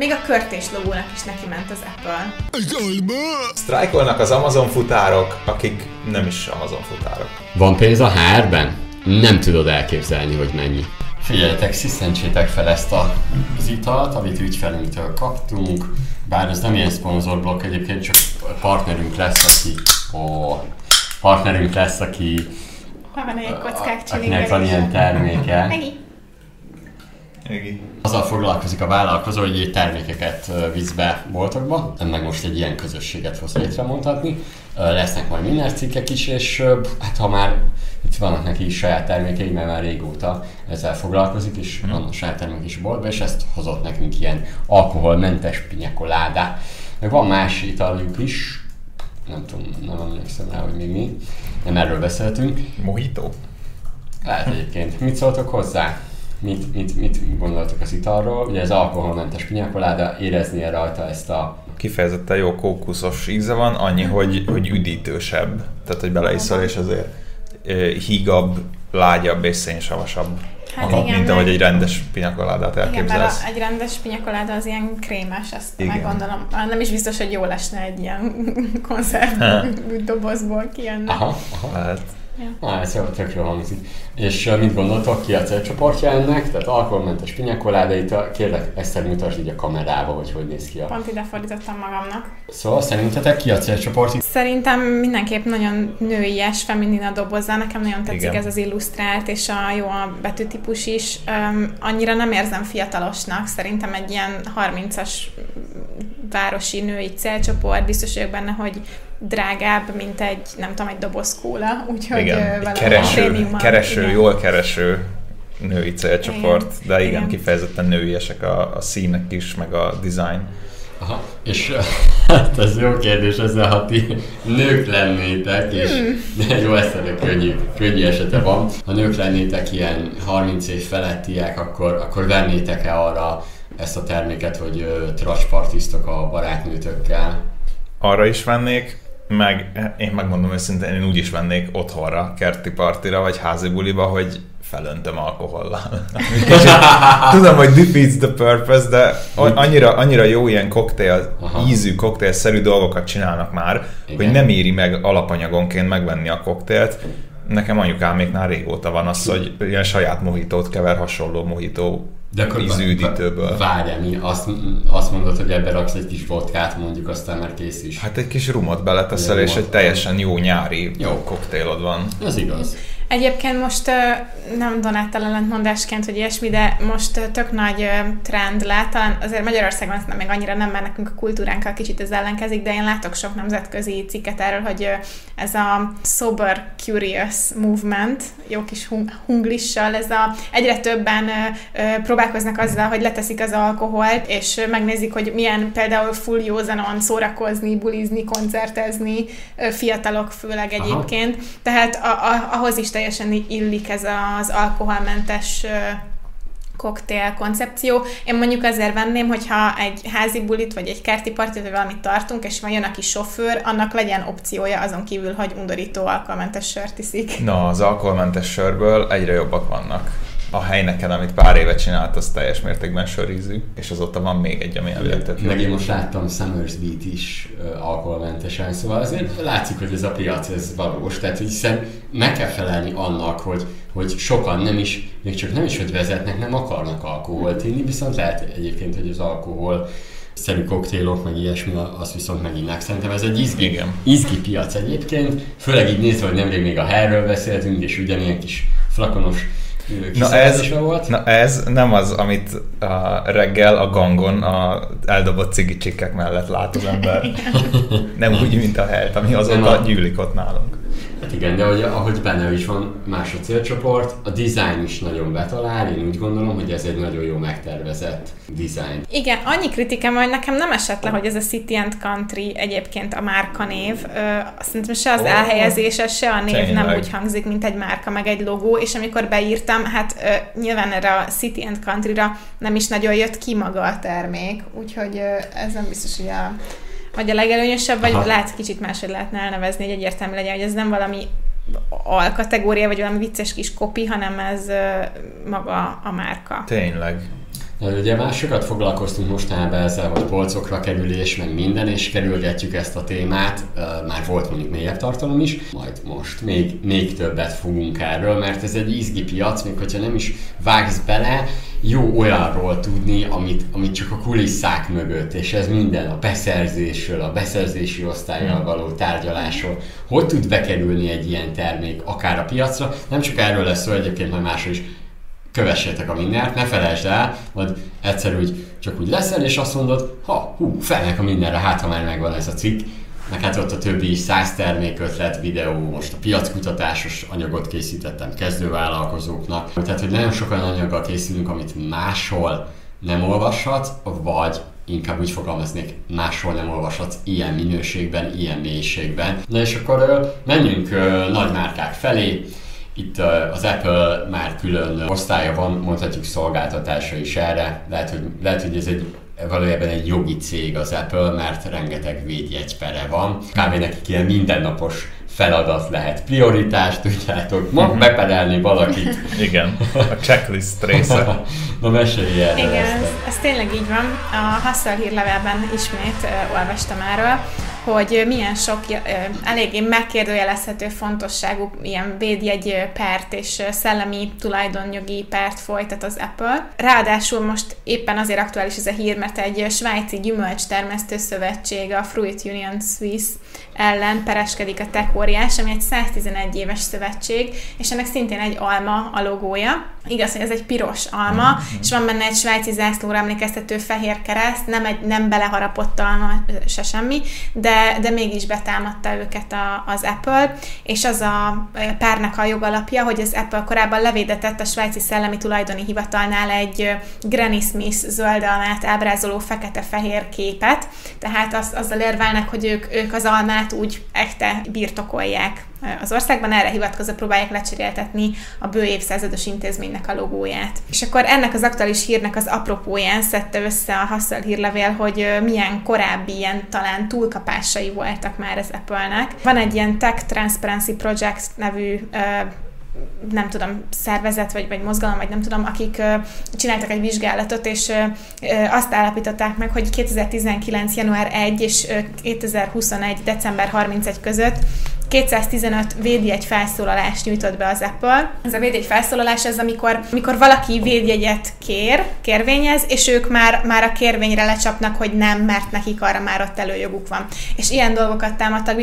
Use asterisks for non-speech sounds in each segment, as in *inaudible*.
Még a körtés logónak is neki ment az Apple. Sztrájkolnak az Amazon futárok, akik nem is Amazon futárok. Van pénz a HR-ben? Nem tudod elképzelni, hogy mennyi. Figyeljetek, sziszentsétek fel ezt a, az italt, amit ügyfelünktől kaptunk, bár ez nem ilyen szponzorblokk, egyébként csak partnerünk lesz, aki ó, partnerünk lesz, aki van egy kockák akinek van ilyen terméke. Megi. Igi. Azzal foglalkozik a vállalkozó, hogy termékeket visz be boltokba, meg most egy ilyen közösséget hoz létre mondhatni. Lesznek majd minden cikkek is, és hát ha már itt vannak neki is saját termékei, mert már régóta ezzel foglalkozik, és Mhm. van a saját termék is boltba, és ezt hozott nekünk ilyen alkoholmentes pinyakoládá. Meg van más italjuk is, nem tudom, nem emlékszem rá, hogy még mi. Nem erről beszéltünk. Mojito? Lehet egyébként. Mit szóltok hozzá? Mit, mit, mit gondoltok az italról? Ugye ez alkoholmentes pinyakoláda, éreznie rajta ezt a... Kifejezetten jó kókuszos íze van, annyi, hogy, hogy üdítősebb. Tehát, hogy beleiszol, és azért hígabb, lágyabb és szénsavasabb. Hát Aha, igen, mint ahogy egy rendes pinyakoládát Igen, mert elképzelsz. a, egy rendes pinyakoláda az ilyen krémes, ezt Igen. meg gondolom. Nem is biztos, hogy jó lesne egy ilyen *laughs* konzerv dobozból kijönne. Aha, aha. Lehet. Na, ez jó, tök jól hangzik. És uh, mit gondoltok, ki a célcsoportja ennek? Tehát alkoholmentes pinyakoláda, itt a, kérlek, Eszter mutasd így a kamerába, hogy hogy néz ki a... Pont ide fordítottam magamnak. Szóval szerintetek ki a célcsoport? Szerintem mindenképp nagyon nőies, feminin a dobozza. Nekem nagyon tetszik Igen. ez az illusztrált, és a jó a betűtípus is. Um, annyira nem érzem fiatalosnak. Szerintem egy ilyen 30-as városi női célcsoport. Biztos vagyok benne, hogy drágább, mint egy, nem tudom, egy doboz kóla. Úgyhogy Igen, valami kereső, kereső igen. jól kereső női célcsoport, Igen, de igen, igen. kifejezetten nőiesek a, a színek is, meg a design. Aha. És *laughs* hát ez jó kérdés ezzel, ha ti nők lennétek, és de *laughs* jó, ezt a könnyű, könnyű esete van. Ha nők lennétek ilyen 30 év felettiek, akkor, akkor vennétek-e arra ezt a terméket, hogy ö, tracspartiztok a barátnőtökkel? Arra is vennék, meg én megmondom őszintén, én úgy is vennék otthonra, kerti partira, vagy házi buliba, hogy felöntöm alkohollal. *laughs* Kicsit, tudom, hogy defeats the purpose, de annyira, annyira jó ilyen koktél, Aha. ízű, koktélszerű dolgokat csinálnak már, Igen. hogy nem éri meg alapanyagonként megvenni a koktélt. Nekem anyukáméknál régóta van az, hogy ilyen saját mohitót kever hasonló mohitó ízű üdítőből. Várjál, mi azt, azt mondod, hogy ebbe raksz egy kis vodkát, mondjuk aztán már kész is. Hát egy kis rumot beleteszel, és egy teljesen jó nyári Jó. koktélod van. Ez igaz. Egyébként most nem Donáttal ellentmondásként, hogy ilyesmi, de most tök nagy trend lát, azért Magyarországon ezt nem, még annyira nem, mert nekünk a kultúránkkal kicsit ez ellenkezik, de én látok sok nemzetközi cikket erről, hogy ez a sober curious movement, jó kis hung- hunglissal, ez a egyre többen próbálkoznak azzal, hogy leteszik az alkoholt, és megnézik, hogy milyen például full józanon szórakozni, bulizni, koncertezni, fiatalok főleg Aha. egyébként. Tehát a, a, ahhoz is teljesen illik ez az alkoholmentes koktél koncepció. Én mondjuk azért venném, hogyha egy házi bulit, vagy egy kerti partit, vagy valamit tartunk, és van jön a kis sofőr, annak legyen opciója azon kívül, hogy undorító alkoholmentes sört iszik. Na, az alkoholmentes sörből egyre jobbak vannak. A helyneken, amit pár éve csinált, az teljes mértékben sörízű, és azóta van még egy, ami jó. Meg én most láttam Summers Beat is alkoholmentesen, szóval azért látszik, hogy ez a piac, ez valós. Tehát, hogy hiszen meg kell felelni annak, hogy, hogy sokan nem is, még csak nem is, hogy vezetnek, nem akarnak alkoholt inni, viszont lehet egyébként, hogy az alkohol szerű koktélok, meg ilyesmi, azt viszont meginnak. Szerintem ez egy izgi, Igen. izgi piac egyébként, főleg így nézve, hogy nemrég még a herről beszéltünk, és ugyanilyen kis flakonos Na ez, volt. na ez nem az, amit a reggel a gangon a eldobott cigicsikek mellett lát az ember. nem úgy, mint a helyet, ami azóta gyűlik ott nálunk. Hát igen, de hogy, ahogy benne is van más a célcsoport, a design is nagyon betalál, én úgy gondolom, hogy ez egy nagyon jó megtervezett design. Igen, annyi kritikám, hogy nekem nem esett le, hogy ez a City and Country egyébként a márkanév. Szerintem se az Ó, elhelyezése, se a név nem tényleg. úgy hangzik, mint egy márka, meg egy logó, és amikor beírtam, hát ö, nyilván erre a City and Country-ra nem is nagyon jött ki maga a termék, úgyhogy ö, ez nem biztos, hogy a vagy a legelőnyösebb, vagy Aha. lehet kicsit máshogy lehetne elnevezni, hogy egyértelmű legyen, hogy ez nem valami alkategória, vagy valami vicces kis kopi, hanem ez maga a márka. Tényleg. Ugye már sokat foglalkoztunk mostanában ezzel, hogy polcokra kerülés, meg minden, és kerülgetjük ezt a témát. Már volt mondjuk mélyebb tartalom is, majd most még, még többet fogunk erről, mert ez egy izgi piac, még hogyha nem is vágsz bele, jó olyanról tudni, amit, amit csak a kulisszák mögött, és ez minden a beszerzésről, a beszerzési osztályjal hmm. való tárgyalásról, hogy tud bekerülni egy ilyen termék akár a piacra, nem csak erről lesz szó, egyébként majd másról is kövessétek a mindent, ne felejtsd el, majd egyszer úgy csak úgy leszel, és azt mondod, ha, hú, felnek a mindenre, hát ha már megvan ez a cikk, meg hát ott a többi is száz termék ötlet, videó, most a piackutatásos anyagot készítettem kezdővállalkozóknak. Tehát, hogy nagyon sok olyan anyaggal készülünk, amit máshol nem olvashatsz, vagy inkább úgy fogalmaznék, máshol nem olvashatsz ilyen minőségben, ilyen mélységben. Na és akkor menjünk nagy márkák felé, itt az Apple már külön osztálya van, mondhatjuk szolgáltatása is erre. Lehet, hogy, lehet, hogy ez egy valójában egy jogi cég az Apple, mert rengeteg védjegypere van. Kb. nekik ilyen mindennapos feladat lehet, prioritás, tudjátok, ma uh-huh. beperelni valakit. *laughs* Igen, a checklist része. *laughs* Na mesélj erről. Igen, ez, ez tényleg így van. A Hustle hírlevélben ismét uh, olvastam erről, hogy milyen sok eléggé megkérdőjelezhető fontosságú ilyen védjegy pert és szellemi tulajdonjogi pert folytat az Apple. Ráadásul most éppen azért aktuális ez a hír, mert egy svájci gyümölcstermesztő szövetség, a Fruit Union Swiss ellen pereskedik a tech óriás, ami egy 111 éves szövetség, és ennek szintén egy alma a logója. Igaz, hogy ez egy piros alma, mm-hmm. és van benne egy svájci zászlóra emlékeztető fehér kereszt, nem egy nem beleharapott alma, se semmi, de, de mégis betámadta őket a, az Apple, és az a párnak a jogalapja, hogy az Apple korábban levédetett a svájci szellemi tulajdoni hivatalnál egy Granny Smith zöld almát ábrázoló fekete-fehér képet, tehát az, azzal érvelnek, hogy ők, ők az almát úgy echte birtokolják az országban, erre hivatkozva próbálják lecseréltetni a bő évszázados intézménynek a logóját. És akkor ennek az aktuális hírnek az apropóján szedte össze a Hustle hírlevél, hogy milyen korábbi ilyen talán túlkapásai voltak már az Apple-nek. Van egy ilyen Tech Transparency Project nevű nem tudom, szervezet, vagy, vagy mozgalom, vagy nem tudom, akik uh, csináltak egy vizsgálatot, és uh, azt állapították meg, hogy 2019. január 1 és uh, 2021. december 31 között 215 védjegy felszólalást nyújtott be az Apple. Ez a védjegy felszólalás az, amikor, amikor valaki védjegyet kér, kérvényez, és ők már, már a kérvényre lecsapnak, hogy nem, mert nekik arra már ott előjoguk van. És ilyen dolgokat támadtak,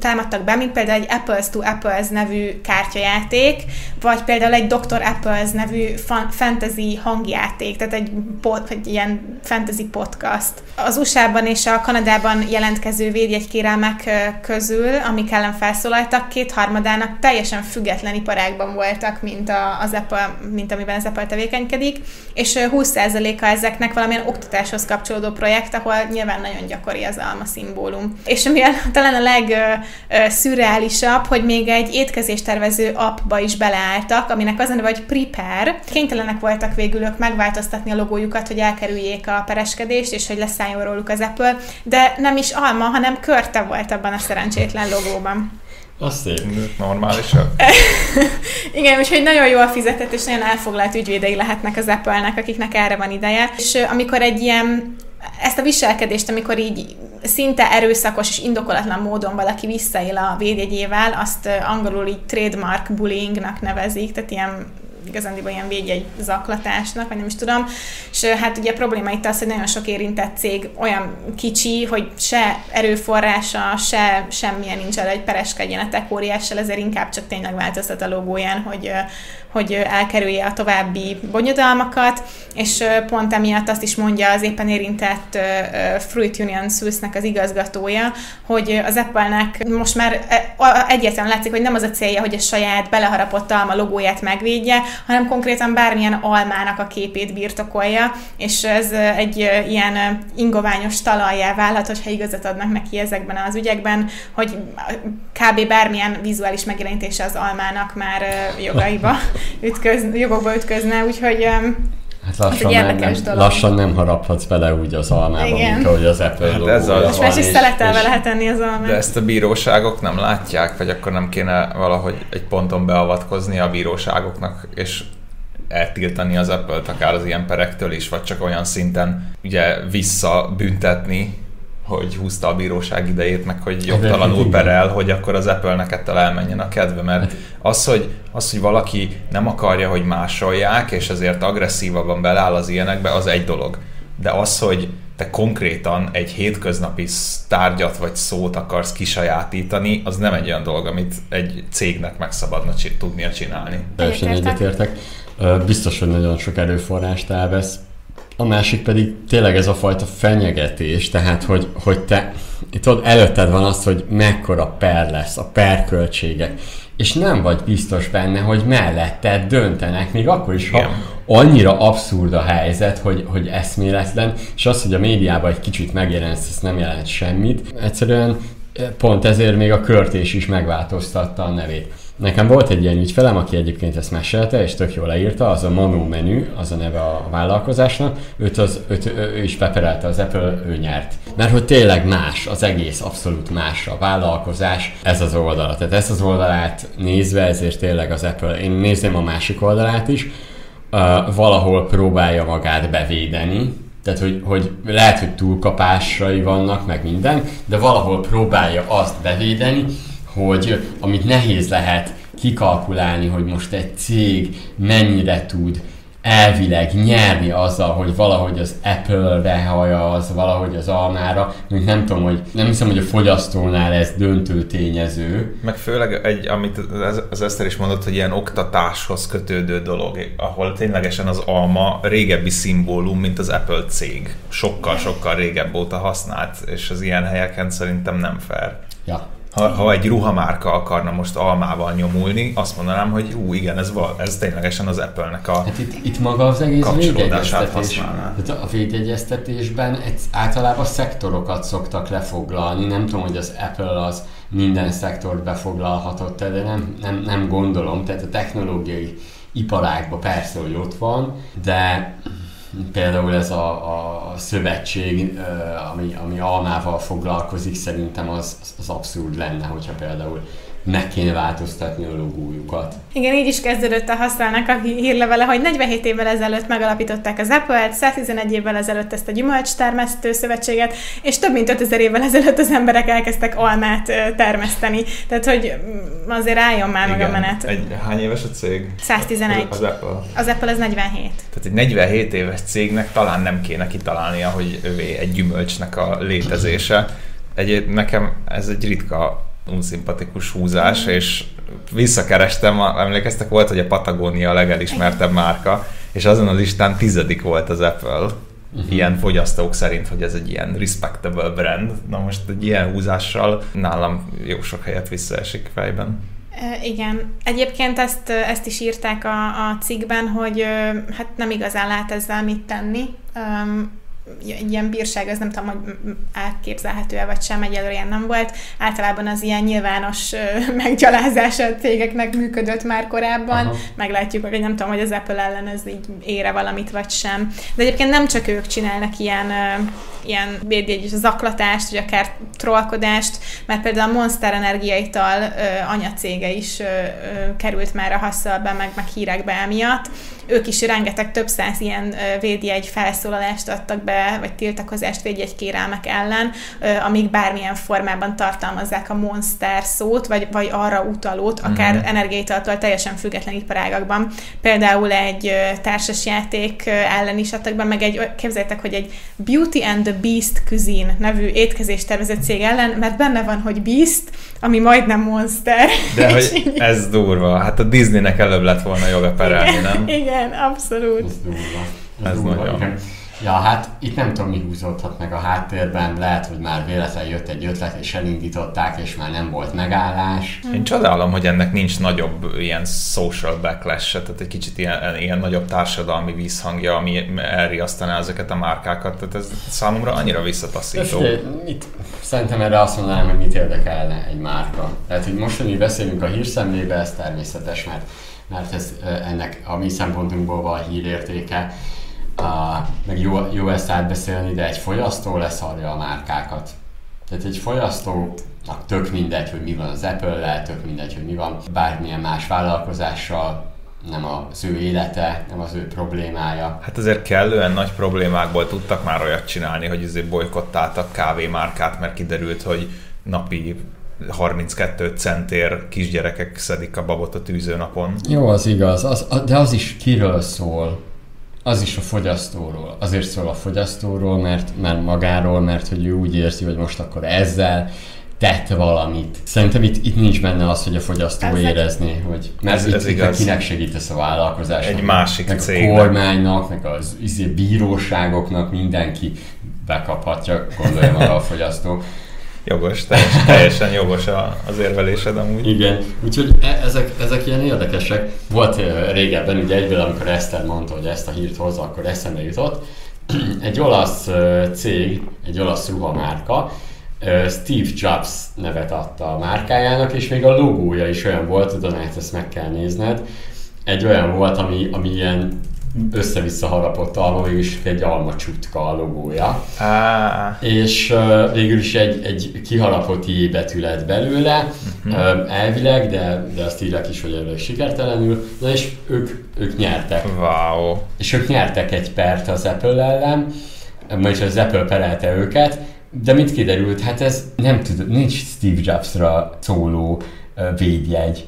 támadtak be, mint például egy Apples to Apples nevű kártyajáték, vagy például egy Dr. Apples nevű fantasy hangjáték, tehát egy, pod, egy ilyen fantasy podcast. Az USA-ban és a Kanadában jelentkező védjegykérelmek közül, amik ellen fel felszólaltak, kétharmadának teljesen független iparágban voltak, mint, a, az Apple, mint amiben az Apple tevékenykedik, és 20%-a ezeknek valamilyen oktatáshoz kapcsolódó projekt, ahol nyilván nagyon gyakori az alma szimbólum. És ami talán a legszürreálisabb, hogy még egy étkezést tervező appba is beleálltak, aminek az a neve, hogy Prepare. Kénytelenek voltak végül ők megváltoztatni a logójukat, hogy elkerüljék a pereskedést, és hogy leszálljon róluk az Apple, de nem is alma, hanem körte volt abban a szerencsétlen logóban. Az szép. Normálisak. *laughs* Igen, úgyhogy nagyon jól fizetett és nagyon elfoglalt ügyvédei lehetnek az Apple-nek, akiknek erre van ideje. És amikor egy ilyen ezt a viselkedést, amikor így szinte erőszakos és indokolatlan módon valaki visszaél a védjegyével, azt angolul így trademark bullyingnak nevezik, tehát ilyen igazándiból ilyen védjegy zaklatásnak, vagy nem is tudom. És hát ugye a probléma itt az, hogy nagyon sok érintett cég olyan kicsi, hogy se erőforrása, se semmilyen nincs arra, hogy pereskedjen a tech óriással, ezért inkább csak tényleg változtat a logóján, hogy, hogy elkerülje a további bonyodalmakat, és pont emiatt azt is mondja az éppen érintett Fruit Union Swiss-nek az igazgatója, hogy az Apple-nek most már egyértelműen látszik, hogy nem az a célja, hogy a saját beleharapott alma logóját megvédje, hanem konkrétan bármilyen almának a képét birtokolja, és ez egy ilyen ingoványos talajjá válhat, hogyha igazat adnak neki ezekben az ügyekben, hogy kb. bármilyen vizuális megjelenítése az almának már jogaiba *laughs* ütköz, jogokba ütközne, úgyhogy Hát lassan, nem, nem, dolog. lassan nem haraphatsz bele úgy az almába, Igen. mint ahogy az Apple hát ez az Most már is szeletelve lehet tenni az almát. De ezt a bíróságok nem látják, vagy akkor nem kéne valahogy egy ponton beavatkozni a bíróságoknak, és eltiltani az Apple-t akár az ilyen perektől is, vagy csak olyan szinten ugye visszabüntetni, hogy húzta a bíróság idejét, meg hogy jogtalanul perel, hogy akkor az Apple-nek ettől elmenjen a kedve, mert hát- az hogy, az, hogy valaki nem akarja, hogy másolják, és ezért agresszívabban beleáll az ilyenekbe, az egy dolog. De az, hogy te konkrétan egy hétköznapi tárgyat vagy szót akarsz kisajátítani, az nem egy olyan dolog, amit egy cégnek meg szabadna tudnia csinálni. Teljesen egyetértek. Biztos, hogy nagyon sok erőforrást elvesz. A másik pedig tényleg ez a fajta fenyegetés, tehát hogy, hogy te ott előtted van az, hogy mekkora per lesz, a perköltségek, és nem vagy biztos benne, hogy mellette döntenek, még akkor is, ha Igen. annyira abszurd a helyzet, hogy, hogy eszméletlen, és az, hogy a médiában egy kicsit megjelensz, ez nem jelent semmit. Egyszerűen pont ezért még a körtés is megváltoztatta a nevét. Nekem volt egy ilyen ügyfelem, aki egyébként ezt mesélte, és tök jól leírta, az a Manu menü, az a neve a vállalkozásnak, őt, az, őt ő is peperelte az Apple, ő nyert. Mert hogy tényleg más, az egész abszolút más a vállalkozás, ez az oldala. Tehát ezt az oldalát nézve, ezért tényleg az Apple, én nézném a másik oldalát is, uh, valahol próbálja magát bevédeni, tehát, hogy, hogy lehet, hogy túlkapásai vannak, meg minden, de valahol próbálja azt bevédeni, hogy amit nehéz lehet kikalkulálni, hogy most egy cég mennyire tud elvileg nyerni azzal, hogy valahogy az Apple-re hajaz, valahogy az almára, még nem tudom, hogy nem hiszem, hogy a fogyasztónál ez döntő tényező. Meg főleg egy, amit az Eszter is mondott, hogy ilyen oktatáshoz kötődő dolog, ahol ténylegesen az alma régebbi szimbólum, mint az Apple cég. Sokkal-sokkal régebb óta használt, és az ilyen helyeken szerintem nem fair. Ja, ha, ha egy ruhamárka akarna most almával nyomulni, azt mondanám, hogy ú, igen, ez, val, ez ténylegesen az Apple-nek a hát itt, itt maga az egész védjegyeztetés. Hát a védjegyeztetésben egy, általában szektorokat szoktak lefoglalni. Nem tudom, hogy az Apple az minden szektort befoglalhatott de nem, nem, nem gondolom. Tehát a technológiai iparágban persze, hogy ott van, de például ez a, a szövetség, ami, ami almával foglalkozik, szerintem az, az abszurd lenne, hogyha például meg kéne változtatni a logójukat. Igen, így is kezdődött a használnak a hírlevele, hogy 47 évvel ezelőtt megalapították az Apple-t, 111 évvel ezelőtt ezt a gyümölcstermesztő szövetséget, és több mint 5000 évvel ezelőtt az emberek elkezdtek almát termeszteni. Tehát, hogy mm, azért álljon már Igen. meg a menet. Egy, hány éves a cég? 111. Az, az Apple? Az Apple az 47. Tehát egy 47 éves cégnek talán nem kéne kitalálnia, hogy ővé egy gyümölcsnek a létezése. Egy, nekem ez egy ritka unszimpatikus húzás, mm. és visszakerestem, emlékeztek, volt, hogy a Patagonia a legelismertebb márka, és azon a listán tizedik volt az Apple. Uh-huh. Ilyen fogyasztók szerint, hogy ez egy ilyen respectable brand. Na most egy ilyen húzással nálam jó sok helyet visszaesik fejben. Igen. Egyébként ezt, ezt is írták a, a cikkben, hogy hát nem igazán lát ezzel mit tenni ilyen bírság, az nem tudom, hogy elképzelhető-e vagy sem, egyelőre ilyen nem volt. Általában az ilyen nyilvános *laughs* meggyalázása a cégeknek működött már korábban. Aha. Meglátjuk, hogy nem tudom, hogy az Apple ellen ez így ére valamit vagy sem. De egyébként nem csak ők csinálnak ilyen, ilyen védjegy zaklatást, vagy akár trollkodást, mert például a Monster Energiaital anyacége is került már a hasszalba, meg, meg hírekbe emiatt. Ők is rengeteg több száz ilyen védjegy felszólalást adtak be, vagy tiltakozást védjegy kérelmek ellen, amik bármilyen formában tartalmazzák a monster szót, vagy, vagy arra utalót, akár uh-huh. energiaitaltól teljesen független iparágakban. Például egy társasjáték ellen is adtak be, meg egy, képzeljétek, hogy egy Beauty and the Beast Cuisine nevű étkezést tervezett cég ellen, mert benne van, hogy Beast, ami majdnem monster. De *laughs* hogy ez durva. Hát a Disneynek előbb lett volna joga perelni, nem? Igen, abszolút. Ez durva. Ez, ez durva. nagyon. Ja, hát itt nem tudom, mi húzódhat meg a háttérben, lehet, hogy már véletlenül jött egy ötlet, és elindították, és már nem volt megállás. Én csodálom, hogy ennek nincs nagyobb ilyen social backlash tehát egy kicsit ilyen, ilyen nagyobb társadalmi vízhangja, ami elriasztaná ezeket a márkákat, tehát ez számomra annyira visszataszító. mit, szerintem erre azt mondanám, hogy mit érdekelne egy márka. Tehát, hogy most, hogy beszélünk a hírszemlébe, ez természetes, mert, mert ez ennek a mi szempontunkból van hírértéke a, meg jó, jó ezt átbeszélni, de egy fogyasztó leszarja a márkákat. Tehát egy fogyasztónak tök mindegy, hogy mi van az Apple-lel, tök mindegy, hogy mi van bármilyen más vállalkozással, nem az ő élete, nem az ő problémája. Hát azért kellően nagy problémákból tudtak már olyat csinálni, hogy azért bolykottáltak kávémárkát, mert kiderült, hogy napi 32 centér kisgyerekek szedik a babot a tűzőnapon. Jó, az igaz, az, de az is kiről szól? Az is a fogyasztóról. Azért szól a fogyasztóról, mert, mert magáról, mert hogy ő úgy érzi, hogy most akkor ezzel tett valamit. Szerintem itt, itt nincs benne az, hogy a fogyasztó ez érezné, hogy mert ez, ez itt, igaz. kinek segítesz a vállalkozásnak. Egy másik meg cégnek. a kormánynak, meg az izé, bíróságoknak mindenki bekaphatja, gondolja maga a fogyasztó. Jogos, teljesen, *laughs* teljesen jogos az érvelésed amúgy. Igen, úgyhogy e- ezek, ezek ilyen érdekesek. Volt régebben, ugye egyből, amikor Eszter mondta, hogy ezt a hírt hozza, akkor eszembe jutott. *clears throat* Egy olasz cég, egy olasz ruhamárka, Steve Jobs nevet adta a márkájának, és még a logója is olyan volt, tudod, hát ezt meg kell nézned. Egy olyan volt, ami, ami ilyen össze-vissza harapott alma, is egy alma csutka a logója. Ah. És uh, végül is egy, egy kiharapott I betű lett belőle, uh-huh. uh, elvileg, de, de azt írják is, hogy elvileg sikertelenül. Na és ők, ők nyertek. Wow. És ők nyertek egy pert az Apple ellen, vagyis az Apple perelte őket, de mit kiderült, hát ez nem tud, nincs Steve Jobsra szóló uh, védjegy.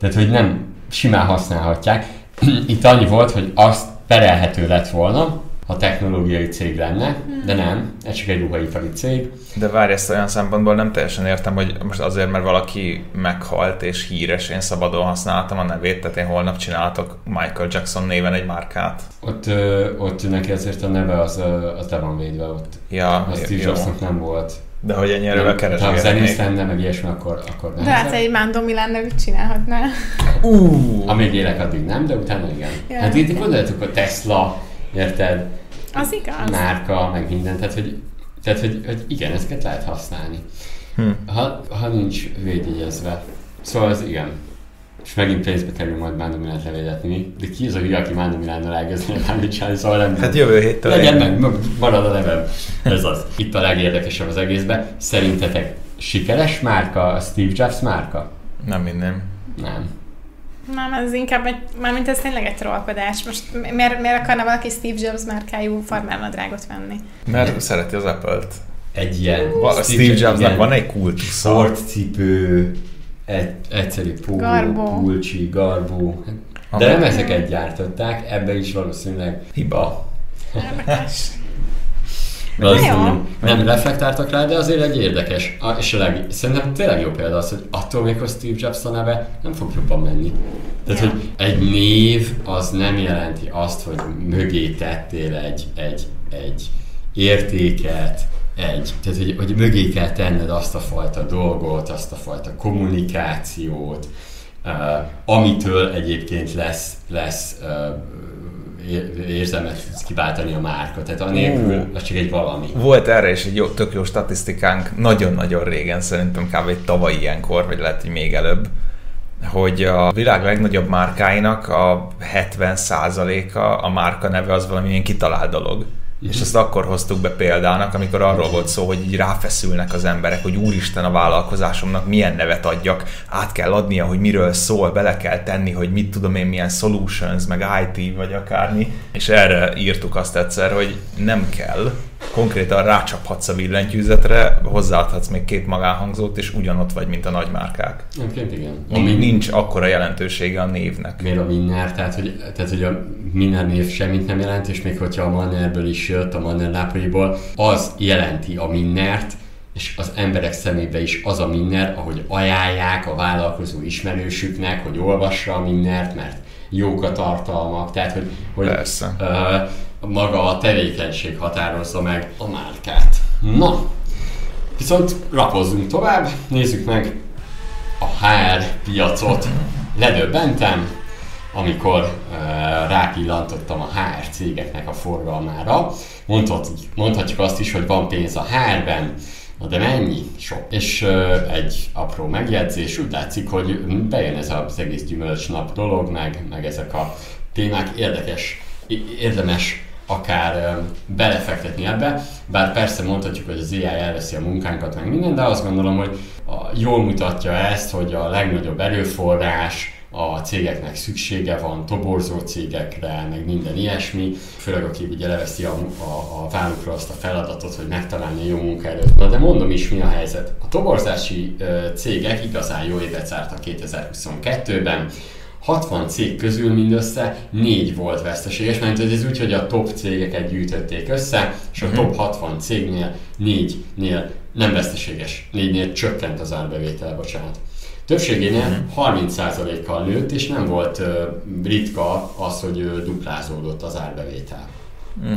Tehát, hogy nem simán használhatják *clears throat* Itt annyi volt, hogy azt perelhető lett volna, ha technológiai cég lenne, de nem, ez csak egy ruhaipari cég. De várj, ezt olyan szempontból nem teljesen értem, hogy most azért, mert valaki meghalt és híres, én szabadon használtam a nevét, tehát én holnap csináltok Michael Jackson néven egy márkát. Ott, ö, ott neki azért a neve az, az le van védve ott. Ja, az Steve Jobsnak nem volt. De hogy ennyi erővel keresgélni. Ha zenész lenne, meg ilyesmi, akkor, akkor nem. De hát egy Mando Milán nevűt csinálhatná. Uh. Amíg élek, addig nem, de utána igen. Yeah. Hát itt gondoljátok a Tesla, érted? Az igaz. Márka, meg minden, tehát hogy, tehát, hogy, hogy igen, ezeket lehet használni. Hm. Ha, ha nincs védjegyezve. Szóval az igen és megint pénzbe kerül majd Mando Milánot levédetni. De ki az a hülye, aki Mando Milánnal elkezdeni bármit csinálni, szóval nem... Hát jövő héttől Legyen meg, marad a nevem. Ez az. Itt a legérdekesebb az egészben. Szerintetek sikeres márka a Steve Jobs márka? Nem minden. Nem. Nem, ez inkább egy, mármint ez tényleg egy trollkodás. Most miért, miért akarna valaki Steve Jobs márkájú farmernadrágot venni? Mert szereti az Apple-t. Egy ilyen... Va, Steve, Steve Jobsnak van egy kultusza. cipő, egy, egyszerű póló, garbó. pulcsi, garbó. De nem ezeket gyártották, ebbe is valószínűleg hiba. nem, nem reflektáltak rá, de azért egy érdekes. És a leg, szerintem tényleg jó példa az, hogy attól még a Steve Jobs a neve nem fog jobban menni. Tehát, hogy egy név az nem jelenti azt, hogy mögé tettél egy, egy, egy értéket, egy. Tehát, hogy, hogy mögé kell tenned azt a fajta dolgot, azt a fajta kommunikációt, uh, amitől egyébként lesz, lesz uh, érzelmet kiváltani a márka. Tehát anélkül az csak egy valami. Volt erre is egy jó, tök jó statisztikánk nagyon-nagyon régen, szerintem kb. tavaly ilyenkor, vagy lehet, hogy még előbb, hogy a világ legnagyobb márkáinak a 70%-a a márka neve az valamilyen kitalált dolog. Uh-huh. És ezt akkor hoztuk be példának, amikor arról volt szó, hogy így ráfeszülnek az emberek, hogy úristen a vállalkozásomnak milyen nevet adjak, át kell adnia, hogy miről szól, bele kell tenni, hogy mit tudom én, milyen solutions, meg IT, vagy akármi. És erre írtuk azt egyszer, hogy nem kell, konkrétan rácsaphatsz a billentyűzetre, hozzáadhatsz még két magánhangzót, és ugyanott vagy, mint a nagymárkák. Egyébként igen. Ami nincs akkora jelentősége a névnek. Miért a Minner? Tehát, hogy, tehát, hogy a Minner név semmit nem jelent, és még hogyha a Mannerből is jött, a Manner Napoliból, az jelenti a Minnert, és az emberek szemébe is az a Minner, ahogy ajánlják a vállalkozó ismerősüknek, hogy olvassa a Minnert, mert jók a tartalmak, tehát hogy, hogy Persze. Uh, maga a tevékenység határozza meg a márkát. Na, viszont rapozzunk tovább, nézzük meg a HR piacot. Ledöbbentem, amikor uh, rápillantottam a HR cégeknek a forgalmára. Mondhatjuk, mondhatjuk azt is, hogy van pénz a HR-ben, Na de mennyi? Sok. És uh, egy apró megjegyzés, úgy látszik, hogy bejön ez az egész gyümölcsnap dolog, meg, meg ezek a témák érdekes, érdemes akár belefektetni ebbe, bár persze mondhatjuk, hogy az AI elveszi a munkánkat, meg minden, de azt gondolom, hogy jól mutatja ezt, hogy a legnagyobb erőforrás a cégeknek szüksége van, toborzó cégekre, meg minden ilyesmi, főleg aki ugye leveszi a, a, a vállukra azt a feladatot, hogy megtalálni jó munkaerőt. Na de mondom is, mi a helyzet. A toborzási cégek igazán jó évet zártak 2022-ben, 60 cég közül mindössze 4 volt veszteséges, mert ez úgy, hogy a top cégeket gyűjtötték össze, és a uh-huh. top 60 cégnél 4-nél nem veszteséges, 4-nél csökkent az árbevétel, bocsánat. Többségénél 30%-kal mhm. nőtt, és nem volt ritka az, hogy duplázódott az árbevétel. Mm.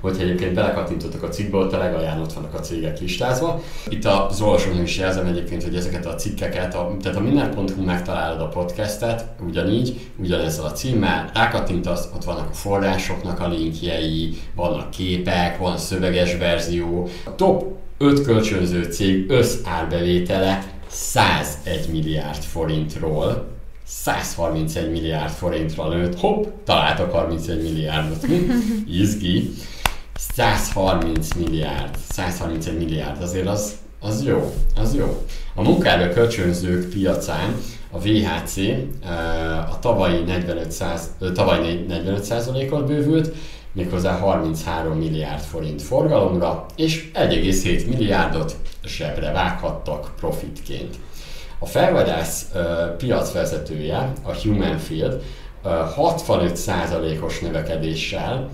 Hogyha egyébként belekattintottak a cikkbe, ott a legalján ott vannak a cégek listázva. Itt az olvasónak is jelzem egyébként, hogy ezeket a cikkeket, a, tehát a minden.hu megtalálod a podcastet, ugyanígy, ugyanezzel a címmel, rákattintasz, ott vannak a forrásoknak a linkjei, vannak képek, van szöveges verzió. A top 5 kölcsönző cég összárbevétele 101 milliárd forintról 131 milliárd forintra nőtt, hopp, találtak 31 milliárdot, mi? Izgi. 130 milliárd, 131 milliárd, azért az, az jó, az jó. A munkára kölcsönzők piacán a VHC eh, a tavalyi 45, száz, tavaly 45%-ot bővült, méghozzá 33 milliárd forint forgalomra, és 1,7 milliárdot zsebre vághattak profitként. A felvadász piacvezetője, a Human Field, uh, 65%-os növekedéssel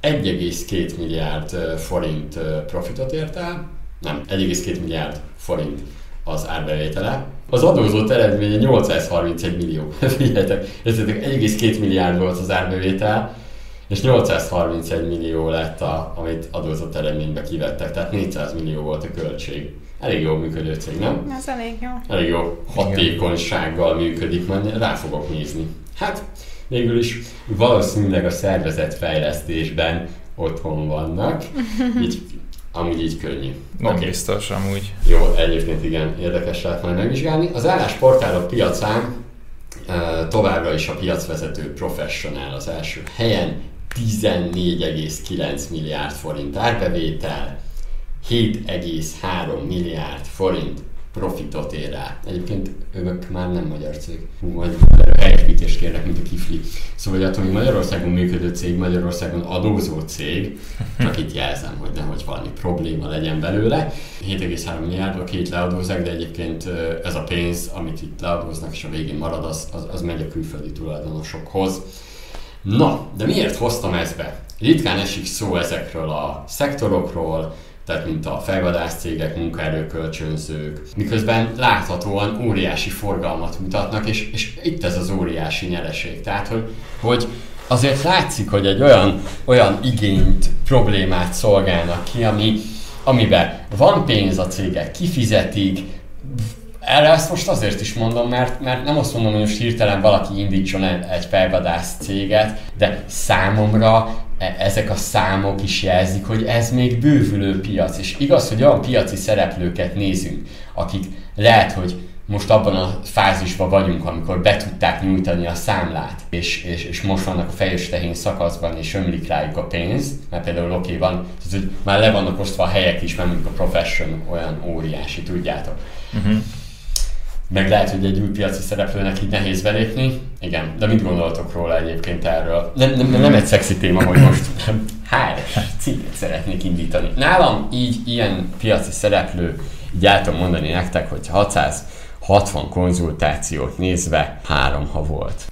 1,2 milliárd forint profitot ért el, nem, 1,2 milliárd forint az árbevétele. Az adózott eredménye 831 millió. *laughs* Figyeljetek, 1,2 milliárd volt az árbevétel, és 831 millió lett, a, amit adózott eredménybe kivettek, tehát 400 millió volt a költség. Elég jól működő cég, nem? Ez elég jó. Elég jó hatékonysággal működik, majd rá fogok nézni. Hát, végül is valószínűleg a szervezetfejlesztésben otthon vannak, *laughs* így, amúgy így könnyű. Nem okay. biztos, amúgy. Jó, egyébként igen, érdekes lehet majd megvizsgálni. Az állásportálok piacán továbbra is a piacvezető professionál az első helyen, 14,9 milliárd forint árbevétel, 7,3 milliárd forint profitot ér el. Egyébként ők már nem magyar cég. Hú, majd helyesítést kérnek, mint a kifli. Szóval attól, hogy Magyarországon működő cég, Magyarországon adózó cég, csak itt jelzem, hogy nehogy valami probléma legyen belőle. 7,3 milliárdból két leadózák, de egyébként ez a pénz, amit itt leadóznak, és a végén marad, az, az, az megy a külföldi tulajdonosokhoz. Na, de miért hoztam ezt be? Ritkán esik szó ezekről a szektorokról, tehát mint a felvadász cégek, munkaerőkölcsönzők, miközben láthatóan óriási forgalmat mutatnak, és, és itt ez az óriási nyereség. Tehát, hogy, hogy azért látszik, hogy egy olyan, olyan igényt, problémát szolgálnak ki, ami, amiben van pénz a cégek, kifizetik, erre ezt most azért is mondom, mert, mert nem azt mondom, hogy most hirtelen valaki indítson egy felvadász céget, de számomra ezek a számok is jelzik, hogy ez még bővülő piac. És igaz, hogy olyan piaci szereplőket nézünk, akik lehet, hogy most abban a fázisban vagyunk, amikor be tudták nyújtani a számlát, és, és, és most vannak a fejős tehén szakaszban, és ömlik rájuk a pénz, mert például oké van, tehát, hogy már le vannak osztva a helyek is, mert mondjuk a profession olyan óriási, tudjátok. Uh-huh. Meg lehet, hogy egy új piaci szereplőnek így nehéz belépni. Igen, de mit gondoltok róla egyébként erről? Nem, nem, nem egy szexi téma, hogy most *clears throat* HS céget szeretnék indítani. Nálam így ilyen piaci szereplő, így el tudom mondani nektek, hogy 660 konzultációt nézve három ha volt.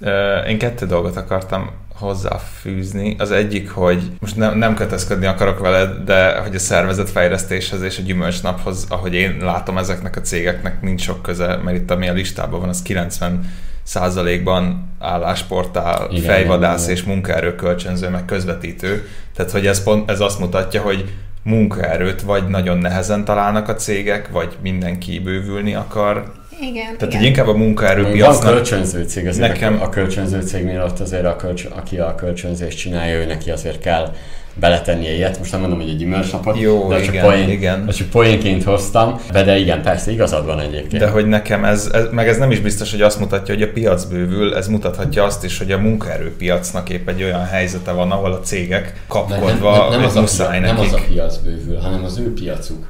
Én kettő dolgot akartam hozzáfűzni. Az egyik, hogy most nem, nem kötözködni akarok veled, de hogy a szervezetfejlesztéshez és a gyümölcsnaphoz, ahogy én látom ezeknek a cégeknek nincs sok köze, mert itt ami a listában van, az 90 százalékban állásportál, igen, fejvadász igen, és munkaerő kölcsönző, meg közvetítő. Tehát, hogy ez, pont, ez azt mutatja, hogy munkaerőt vagy nagyon nehezen találnak a cégek, vagy mindenki bővülni akar, igen. Tehát, igen. inkább a munkaerőpiacnak... Van kölcsönző cég, azért nekem... a kölcsönző cégnél ott azért, a kölcs... aki a kölcsönzést csinálja, ő neki azért kell beletennie ilyet. Most nem mondom, hogy egy gyümölcsnapot, Jó, de igen, csak, poén, igen. csak poénként hoztam. De, de igen, persze, igazad van egyébként. De hogy nekem ez, ez, meg ez nem is biztos, hogy azt mutatja, hogy a piac bővül, ez mutathatja azt is, hogy a munkaerőpiacnak épp egy olyan helyzete van, ahol a cégek kapkodva, nem, nem, nem, az, a, nem az a piac bővül, hanem az ő piacuk.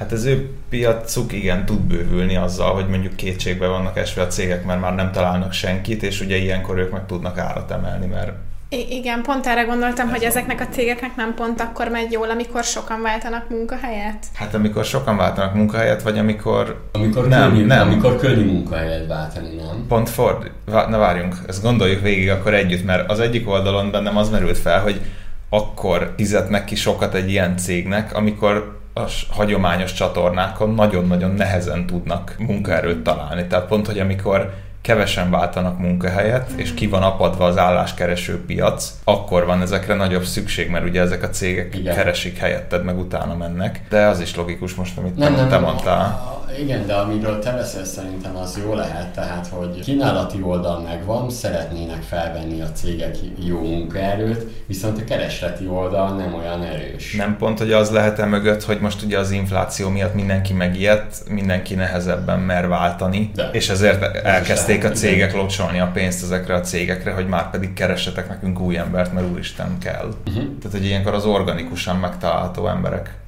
Hát az ő piacuk igen tud bővülni azzal, hogy mondjuk kétségbe vannak esve a cégek, mert már nem találnak senkit, és ugye ilyenkor ők meg tudnak árat emelni, mert I- igen, pont erre gondoltam, Ez hogy van. ezeknek a cégeknek nem pont akkor megy jól, amikor sokan váltanak munkahelyet. hát amikor sokan váltanak munkahelyet, vagy amikor Amikor, nem, könnyű, nem, amikor könnyű munkahelyet váltani, nem? Pont ford, na várjunk, ezt gondoljuk végig akkor együtt, mert az egyik oldalon bennem az merült fel, hogy akkor fizetnek ki sokat egy ilyen cégnek, amikor a hagyományos csatornákon nagyon-nagyon nehezen tudnak munkaerőt találni. Tehát pont, hogy amikor kevesen váltanak munkahelyet, és ki van apadva az álláskereső piac, akkor van ezekre nagyobb szükség, mert ugye ezek a cégek Igen. keresik helyetted, meg utána mennek. De az is logikus most, amit Nem, te, nem, te mondtál. Igen, de amiről te beszélsz szerintem az jó lehet, tehát hogy kínálati oldal megvan, szeretnének felvenni a cégek jó munkaerőt, viszont a keresleti oldal nem olyan erős. Nem pont, hogy az lehet-e mögött, hogy most ugye az infláció miatt mindenki megijedt, mindenki nehezebben mer váltani, De. és ezért elkezdték a cégek locsolni a pénzt ezekre a cégekre, hogy már pedig keressetek nekünk új embert, mert úristen kell. Uh-huh. Tehát, hogy ilyenkor az organikusan megtalálható emberek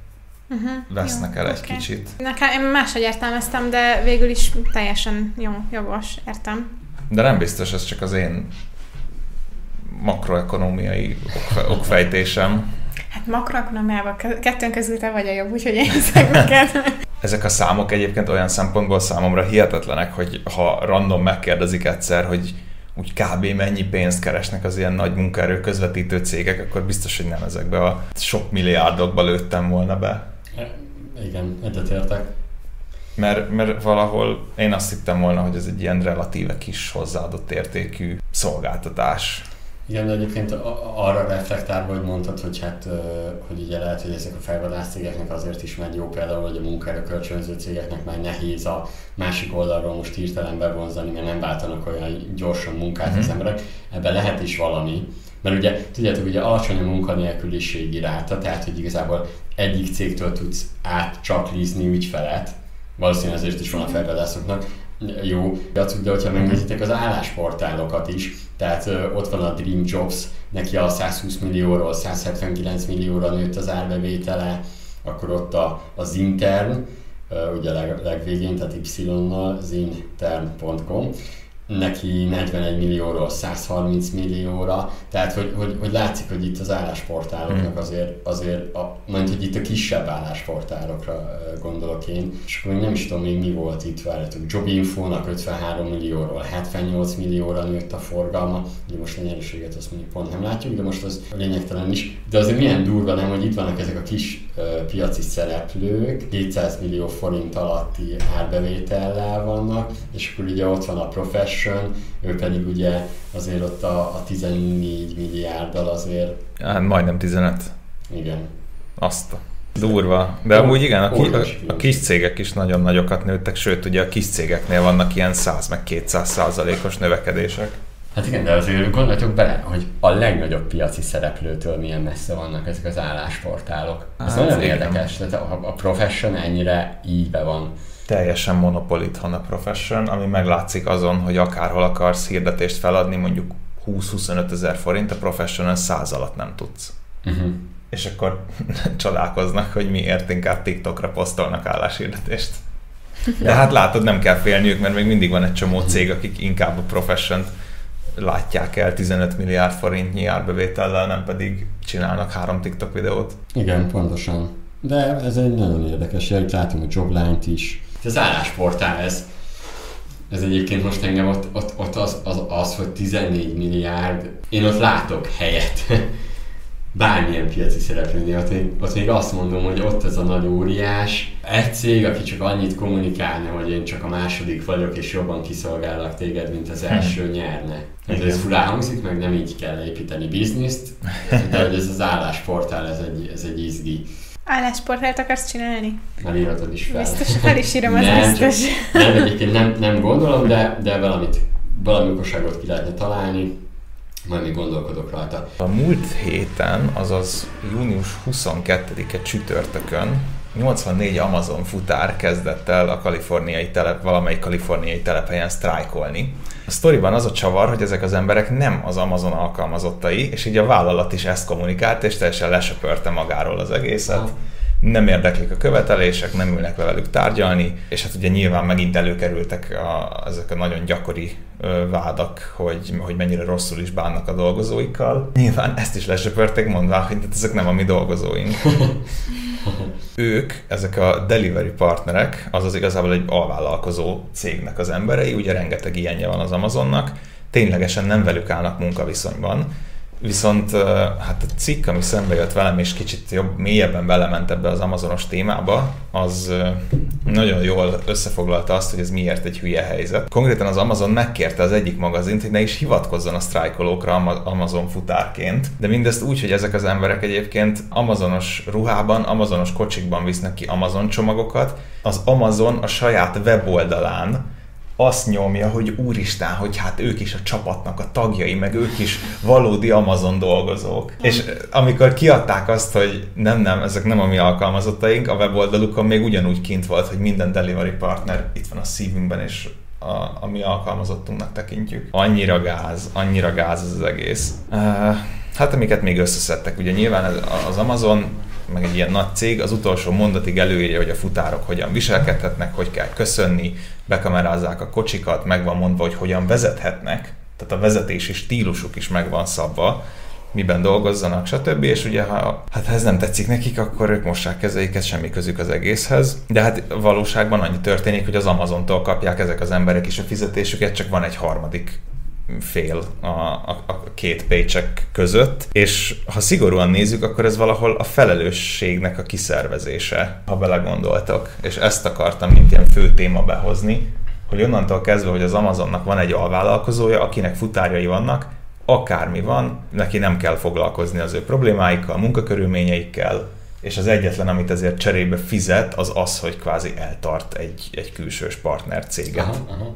Uh-huh. vesznek el egy kicsit. Nekem én máshogy értelmeztem, de végül is teljesen jó, jogos, értem. De nem biztos, ez csak az én makroekonomiai okfe- okfejtésem. Hát makroekonomiában ke- kettőn közül te vagy a jobb, úgyhogy én hiszek neked. *laughs* Ezek a számok egyébként olyan szempontból számomra hihetetlenek, hogy ha random megkérdezik egyszer, hogy úgy kb. mennyi pénzt keresnek az ilyen nagy munkaerő közvetítő cégek, akkor biztos, hogy nem ezekbe a sok milliárdokba lőttem volna be. Igen, egyetértek. Mert, mert valahol én azt hittem volna, hogy ez egy ilyen relatíve kis hozzáadott értékű szolgáltatás. Igen, de egyébként arra reflektálva, hogy mondtad, hogy hát, hogy ugye lehet, hogy ezek a felvadász cégeknek azért is megy jó például, hogy a munkaerő kölcsönző cégeknek már nehéz a másik oldalról most hirtelen bevonzani, mert nem váltanak olyan gyorsan munkát az Mhm. emberek. Ebben lehet is valami. Mert ugye, tudjátok, ugye alacsony a munkanélküliség iráta, tehát hogy igazából egyik cégtől tudsz átcsaklizni ügyfelet, valószínűleg ezért is van a felvadászoknak, jó piacuk, de hogyha megnézitek az állásportálokat is, tehát ö, ott van a Dream Jobs, neki a 120 millióról 179 millióra nőtt az árbevétele, akkor ott a, az intern, ö, ugye leg, legvégén, tehát Y-nal, zintern.com, neki 41 millióról 130 millióra, tehát hogy, hogy, hogy látszik, hogy itt az állásportáloknak azért, azért a, majd hogy itt a kisebb állásportálokra gondolok én, és akkor még nem is tudom még mi volt itt, várjátok, Jobinfo-nak 53 millióról 78 millióra nőtt a forgalma, ugye most a nyereséget azt mondjuk pont nem látjuk, de most az lényegtelen is, de azért milyen durva nem, hogy itt vannak ezek a kis piaci szereplők, 200 millió forint alatti árbevétellel vannak, és akkor ugye ott van a Profession, ő pedig ugye azért ott a, a 14 milliárddal azért, Hát majdnem 15. igen, Azt durva. De amúgy igen, a, ki, a, kis cégek is nagyon nagyokat nőttek, sőt ugye a kis cégeknél vannak ilyen 100 meg 200 százalékos növekedések. Hát igen, de azért gondoljatok bele, hogy a legnagyobb piaci szereplőtől milyen messze vannak ezek az állásportálok. Ez Hát nagyon igen. érdekes, tehát a, a Profession ennyire így be van. Teljesen monopolit a profession, ami meglátszik azon, hogy akárhol akarsz hirdetést feladni, mondjuk 20-25 ezer forint, a professional 100 alatt nem tudsz. Uh-huh. És akkor *laughs* csodálkoznak, hogy miért inkább TikTokra posztolnak álláshirdetést. De hát látod, nem kell félniük, mert még mindig van egy csomó cég, akik inkább a profession látják el 15 milliárd forintnyi árbevétellel, nem pedig csinálnak három TikTok videót. Igen, pontosan. De ez egy nagyon érdekes jel, látom a Jobline-t is. Ez az állásportál, ez, ez egyébként most engem ott, ott, ott az, az, az, hogy 14 milliárd, én ott látok helyet. *laughs* Bármilyen piaci szereplőnél, ott még, ott még azt mondom, hogy ott ez a nagy óriás. Egy cég, aki csak annyit kommunikálna, hogy én csak a második vagyok, és jobban kiszolgállak téged, mint az első nyerne. Ez, Igen. ez furán hangzik, meg nem így kell építeni bizniszt, de hogy ez az állásportál, ez egy, ez egy izgi. Állásportált akarsz csinálni? Már írhatod is fel. Biztos, fel is írom, az Nem, biztos. Nem, egyébként nem, nem gondolom, de, de valamit, valami okosságot ki lehetne találni, majd még gondolkodok rajta. A múlt héten, azaz június 22-e csütörtökön 84 Amazon futár kezdett el a kaliforniai telep, valamelyik kaliforniai telephelyen sztrájkolni. A sztoriban az a csavar, hogy ezek az emberek nem az Amazon alkalmazottai, és így a vállalat is ezt kommunikált, és teljesen lesöpörte magáról az egészet. Nem érdeklik a követelések, nem ülnek le velük tárgyalni, és hát ugye nyilván megint előkerültek a, ezek a nagyon gyakori ö, vádak, hogy, hogy mennyire rosszul is bánnak a dolgozóikkal. Nyilván ezt is lesöpörték mondva, hogy ezek nem a mi dolgozóink. *laughs* ők, ezek a delivery partnerek, azaz igazából egy alvállalkozó cégnek az emberei, ugye rengeteg ilyenje van az Amazonnak, ténylegesen nem velük állnak munkaviszonyban, Viszont hát a cikk, ami szembe jött velem, és kicsit jobb, mélyebben belement ebbe az Amazonos témába, az nagyon jól összefoglalta azt, hogy ez miért egy hülye helyzet. Konkrétan az Amazon megkérte az egyik magazint, hogy ne is hivatkozzon a sztrájkolókra Amazon futárként, de mindezt úgy, hogy ezek az emberek egyébként Amazonos ruhában, Amazonos kocsikban visznek ki Amazon csomagokat, az Amazon a saját weboldalán azt nyomja, hogy úristen, hogy hát ők is a csapatnak a tagjai, meg ők is valódi Amazon dolgozók. És amikor kiadták azt, hogy nem, nem, ezek nem a mi alkalmazottaink, a weboldalukon még ugyanúgy kint volt, hogy minden delivery partner itt van a szívünkben, és a, a mi alkalmazottunknak tekintjük. Annyira gáz, annyira gáz ez az egész. Uh, hát amiket még összeszedtek, ugye nyilván az Amazon meg egy ilyen nagy cég az utolsó mondatig előírja, hogy a futárok hogyan viselkedhetnek, hogy kell köszönni, bekamerázzák a kocsikat, meg van mondva, hogy hogyan vezethetnek, tehát a vezetési stílusuk is meg van szabva, miben dolgozzanak, stb. És ugye, ha hát ha ez nem tetszik nekik, akkor ők mossák kezeiket, semmi közük az egészhez. De hát valóságban annyi történik, hogy az Amazontól kapják ezek az emberek is a fizetésüket, csak van egy harmadik fél a, a, a két paycheck között, és ha szigorúan nézzük, akkor ez valahol a felelősségnek a kiszervezése, ha belegondoltak. És ezt akartam, mint ilyen fő téma behozni, hogy onnantól kezdve, hogy az Amazonnak van egy alvállalkozója, akinek futárjai vannak, akármi van, neki nem kell foglalkozni az ő problémáikkal, munkakörülményeikkel, és az egyetlen, amit ezért cserébe fizet, az az, hogy kvázi eltart egy, egy külsős partner céget. Aha, aha.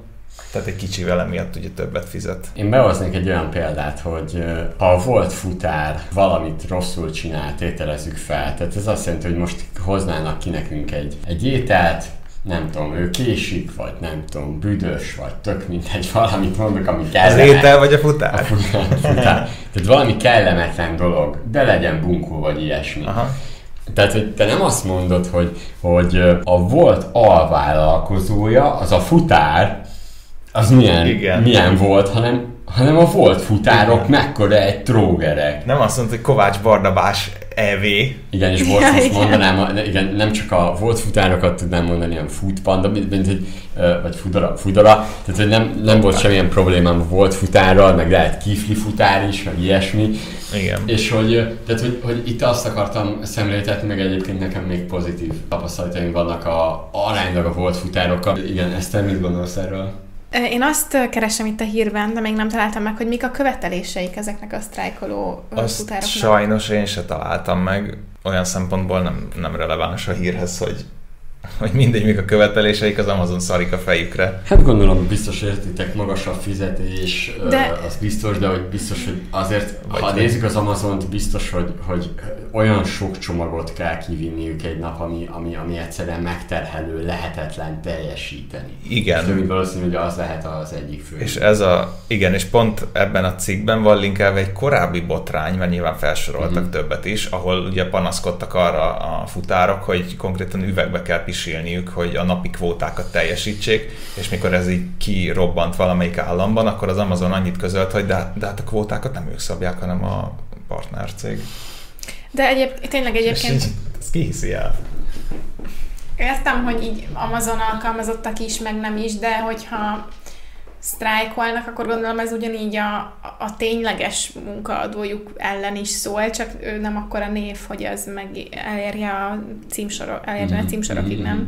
Tehát egy kicsivel emiatt ugye többet fizet. Én behoznék egy olyan példát, hogy ha volt futár valamit rosszul csinált, tételezzük fel. Tehát ez azt jelenti, hogy most hoznának ki nekünk egy, egy ételt, nem tudom, ő késik, vagy nem tudom, büdös, vagy tök mindegy, valamit mondok, ami kellemetlen. Az étel vagy a futár? A futár, a futár. Tehát valami kellemetlen dolog, de legyen bunkó, vagy ilyesmi. Aha. Tehát, hogy te nem azt mondod, hogy, hogy a volt alvállalkozója, az a futár, az milyen, Igen. milyen volt, hanem, hanem a volt futárok Igen. mekkora egy trógerek. Nem azt mondta, hogy Kovács Bardabás EV. Igen, és most, ja, most mondanám, igen, nem csak a volt futárokat tudnám mondani, hanem futpanda, mint, mint hogy, vagy fudara, fudara, tehát hogy nem, nem volt semmilyen problémám a volt futárral, meg lehet kifli futár is, meg ilyesmi. Igen. És hogy, tehát, hogy, hogy itt azt akartam szemléltetni, meg egyébként nekem még pozitív tapasztalataim vannak a, aránylag a volt futárokkal. Igen, ezt te mit gondolsz erről? Én azt keresem itt a hírben, de még nem találtam meg, hogy mik a követeléseik ezeknek a sztrájkoló azt futároknak. sajnos én se találtam meg. Olyan szempontból nem, nem releváns a hírhez, hogy hogy mindegy, mik a követeléseik, az Amazon szarik a fejükre. Hát gondolom, biztos értitek, magasabb fizetés, de... az biztos, de hogy biztos, hogy azért, Vagy ha nézzük az Amazont, biztos, hogy, hogy olyan sok csomagot kell kivinniük egy nap, ami, ami, ami egyszerűen megterhelő, lehetetlen teljesíteni. Igen. És több valószínű, hogy az lehet az egyik fő. És ez a, igen, és pont ebben a cikkben van linkelve egy korábbi botrány, mert nyilván felsoroltak uh-huh. többet is, ahol ugye panaszkodtak arra a futárok, hogy konkrétan üvegbe kell pisilniük, hogy a napi kvótákat teljesítsék, és mikor ez így kirobbant valamelyik államban, akkor az Amazon annyit közölt, hogy de, de hát a kvótákat nem ők szabják, hanem a partnercég. De egyéb, tényleg egyébként... És ezt ki hiszi el? Értem, hogy így Amazon alkalmazottak is, meg nem is, de hogyha sztrájkolnak, akkor gondolom ez ugyanígy a, a tényleges munkaadójuk ellen is szól, csak ő nem akkor a név, hogy az meg elérje a címsorok, elérje a mhm. címsorokig, nem? Mhm.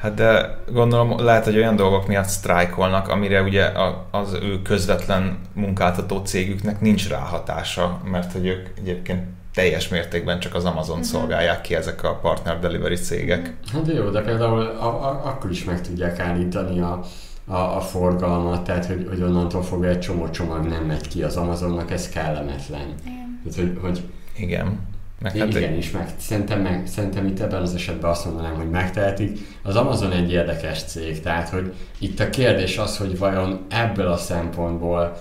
Hát de gondolom lehet, hogy olyan dolgok miatt sztrájkolnak, amire ugye az ő közvetlen munkáltató cégüknek nincs ráhatása, mert hogy ők egyébként teljes mértékben csak az Amazon uh-huh. szolgálják ki ezek a partner delivery cégek. Hát jó, de például a, a, akkor is meg tudják állítani a, a, a forgalmat, tehát hogy, hogy onnantól fogva egy csomó csomag nem megy ki az Amazonnak, ez kellemetlen. Igen. Tehát, hogy, hogy igen. Meg hát igen, is meg, szerintem, meg, szerintem itt ebben az esetben azt mondanám, hogy megtehetik. Az Amazon egy érdekes cég, tehát hogy itt a kérdés az, hogy vajon ebből a szempontból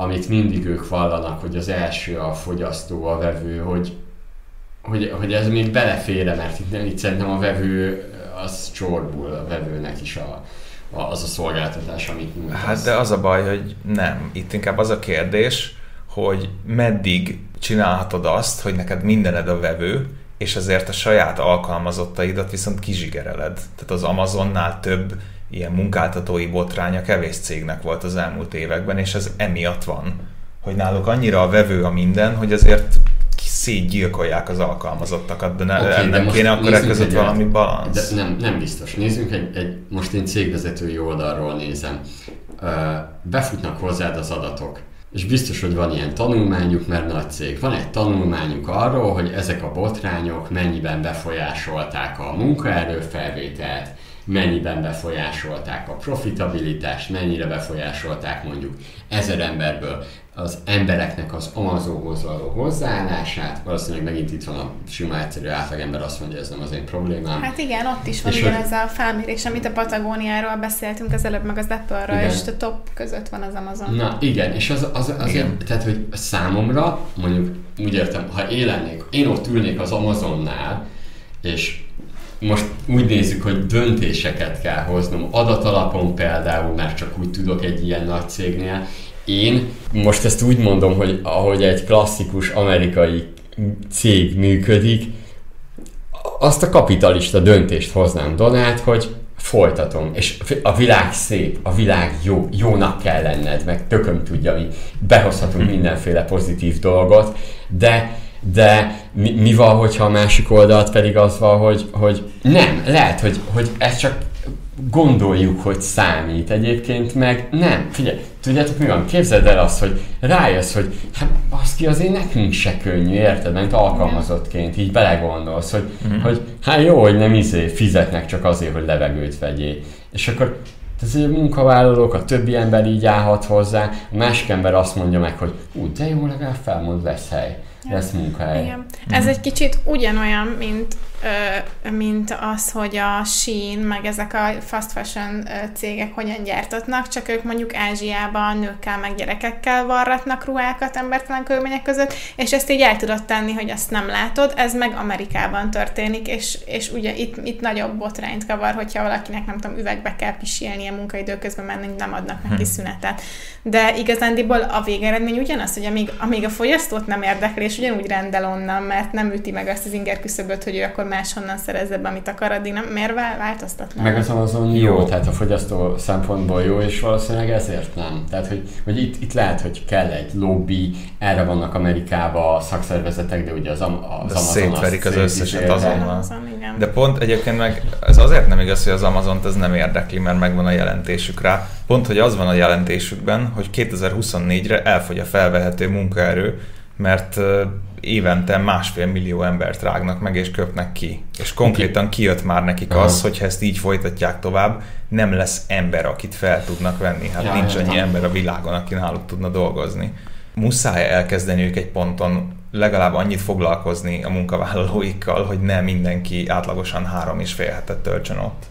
amit mindig ők vallanak, hogy az első a fogyasztó, a vevő, hogy, hogy, hogy ez még belefér mert itt, itt szerintem a vevő az csorbul a vevőnek is a, a, az a szolgáltatás, amit nyújt. Hát de az a baj, hogy nem. Itt inkább az a kérdés, hogy meddig csinálhatod azt, hogy neked mindened a vevő, és ezért a saját alkalmazottaidat viszont kizsigereled. Tehát az Amazonnál több ilyen munkáltatói botránya kevés cégnek volt az elmúlt években, és ez emiatt van, hogy náluk annyira a vevő a minden, hogy azért szétgyilkolják az alkalmazottakat, de ne, okay, nem de kéne akkor e között valami balansz. De nem, nem biztos. Nézzünk egy, egy, most én cégvezetői oldalról nézem. Befutnak hozzád az adatok és biztos, hogy van ilyen tanulmányuk, mert nagy cég. Van egy tanulmányuk arról, hogy ezek a botrányok mennyiben befolyásolták a munkaerőfelvételt, mennyiben befolyásolták a profitabilitást, mennyire befolyásolták mondjuk ezer emberből az embereknek az Amazonhoz való hozzáállását, valószínűleg megint itt van a sima egyszerű átlagember azt mondja, ez nem az én problémám. Hát igen, ott is van ugyanez a felmérés, amit a Patagóniáról beszéltünk az előbb, meg az Apple-ról, és a top között van az Amazon. Na igen, és az, az, az igen. tehát, hogy számomra, mondjuk úgy értem, ha élennék, én ott ülnék az Amazonnál, és most úgy nézzük, hogy döntéseket kell hoznom, adatalapon például, mert csak úgy tudok egy ilyen nagy cégnél, én most ezt úgy mondom, hogy ahogy egy klasszikus amerikai cég működik, azt a kapitalista döntést hoznám Donát, hogy folytatom, és a világ szép, a világ jó, jónak kell lenned, meg tököm tudja, mi behozhatunk hm. mindenféle pozitív dolgot, de de mi, mi van, hogyha a másik oldalt pedig az van, hogy, hogy nem, lehet, hogy, hogy ez csak gondoljuk, hogy számít egyébként, meg nem. Figyelj, tudjátok mi van? Képzeld el azt, hogy rájössz, hogy hát baszki, azért nekünk se könnyű, érted? Mert alkalmazottként így belegondolsz, hogy, mm. hogy hát jó, hogy nem izé fizetnek csak azért, hogy levegőt vegyél. És akkor ez a munkavállalók, a többi ember így állhat hozzá, a másik ember azt mondja meg, hogy ú, de jó, legalább felmond, lesz hely lesz munkahely. Igen. Ez egy kicsit ugyanolyan, mint, mint az, hogy a Shein, meg ezek a fast fashion cégek hogyan gyártatnak, csak ők mondjuk Ázsiában nőkkel, meg gyerekekkel varratnak ruhákat embertelen körülmények között, és ezt így el tudod tenni, hogy azt nem látod, ez meg Amerikában történik, és, és ugye itt, itt nagyobb botrányt kavar, hogyha valakinek nem tudom, üvegbe kell pisilnie munkaidő közben menni, nem adnak neki hm. szünetet. De igazándiból a végeredmény ugyanaz, hogy amíg, amíg a fogyasztót nem érdekli, és ugyanúgy rendel onnan, mert nem üti meg azt az inger küszöböt, hogy ő akkor máshonnan szerezze be, amit akar, addig nem, miért változtatna? Meg az Amazon jó, tehát a fogyasztó szempontból jó, és valószínűleg ezért nem. Tehát, hogy, hogy itt, itt lehet, hogy kell egy lobby, erre vannak Amerikában a szakszervezetek, de ugye az, az Amazon szétverik az, az összeset azonnal. De pont egyébként meg ez azért nem igaz, hogy az Amazon ez nem érdekli, mert megvan a jelentésük rá. Pont, hogy az van a jelentésükben, hogy 2024-re elfogy a felvehető munkaerő, mert évente másfél millió embert rágnak meg és köpnek ki. És konkrétan kijött már nekik Aha. az, hogy ha ezt így folytatják tovább, nem lesz ember, akit fel tudnak venni. Hát ja, nincs annyi ja. ember a világon, aki náluk tudna dolgozni. Muszáj elkezdeni ők egy ponton legalább annyit foglalkozni a munkavállalóikkal, hogy ne mindenki átlagosan három és fél hetet töltsön ott.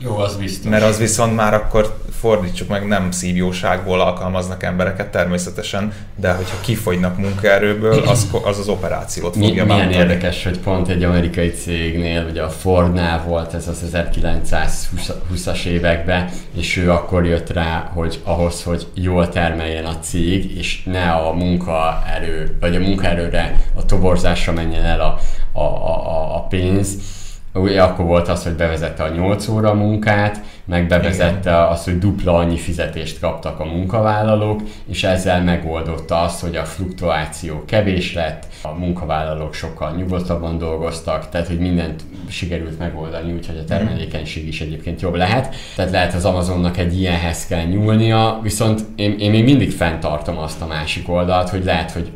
Jó, az biztos. Mert az viszont már akkor fordítsuk meg, nem szívjóságból alkalmaznak embereket természetesen, de hogyha kifogynak munkaerőből, az az, az operációt fogja Mi, Milyen érdekes, hogy pont egy amerikai cégnél, ugye a Fordnál volt ez az 1920-as években, és ő akkor jött rá, hogy ahhoz, hogy jól termeljen a cég, és ne a munkaerő, vagy a munkaerőre, a toborzásra menjen el a, a, a, a pénz, ugye akkor volt az, hogy bevezette a 8 óra munkát, meg bevezette Igen. azt, hogy dupla annyi fizetést kaptak a munkavállalók, és ezzel megoldotta azt, hogy a fluktuáció kevés lett, a munkavállalók sokkal nyugodtabban dolgoztak, tehát hogy mindent sikerült megoldani, úgyhogy a termelékenység is egyébként jobb lehet. Tehát lehet az Amazonnak egy ilyenhez kell nyúlnia, viszont én, én még mindig fenntartom azt a másik oldalt, hogy lehet, hogy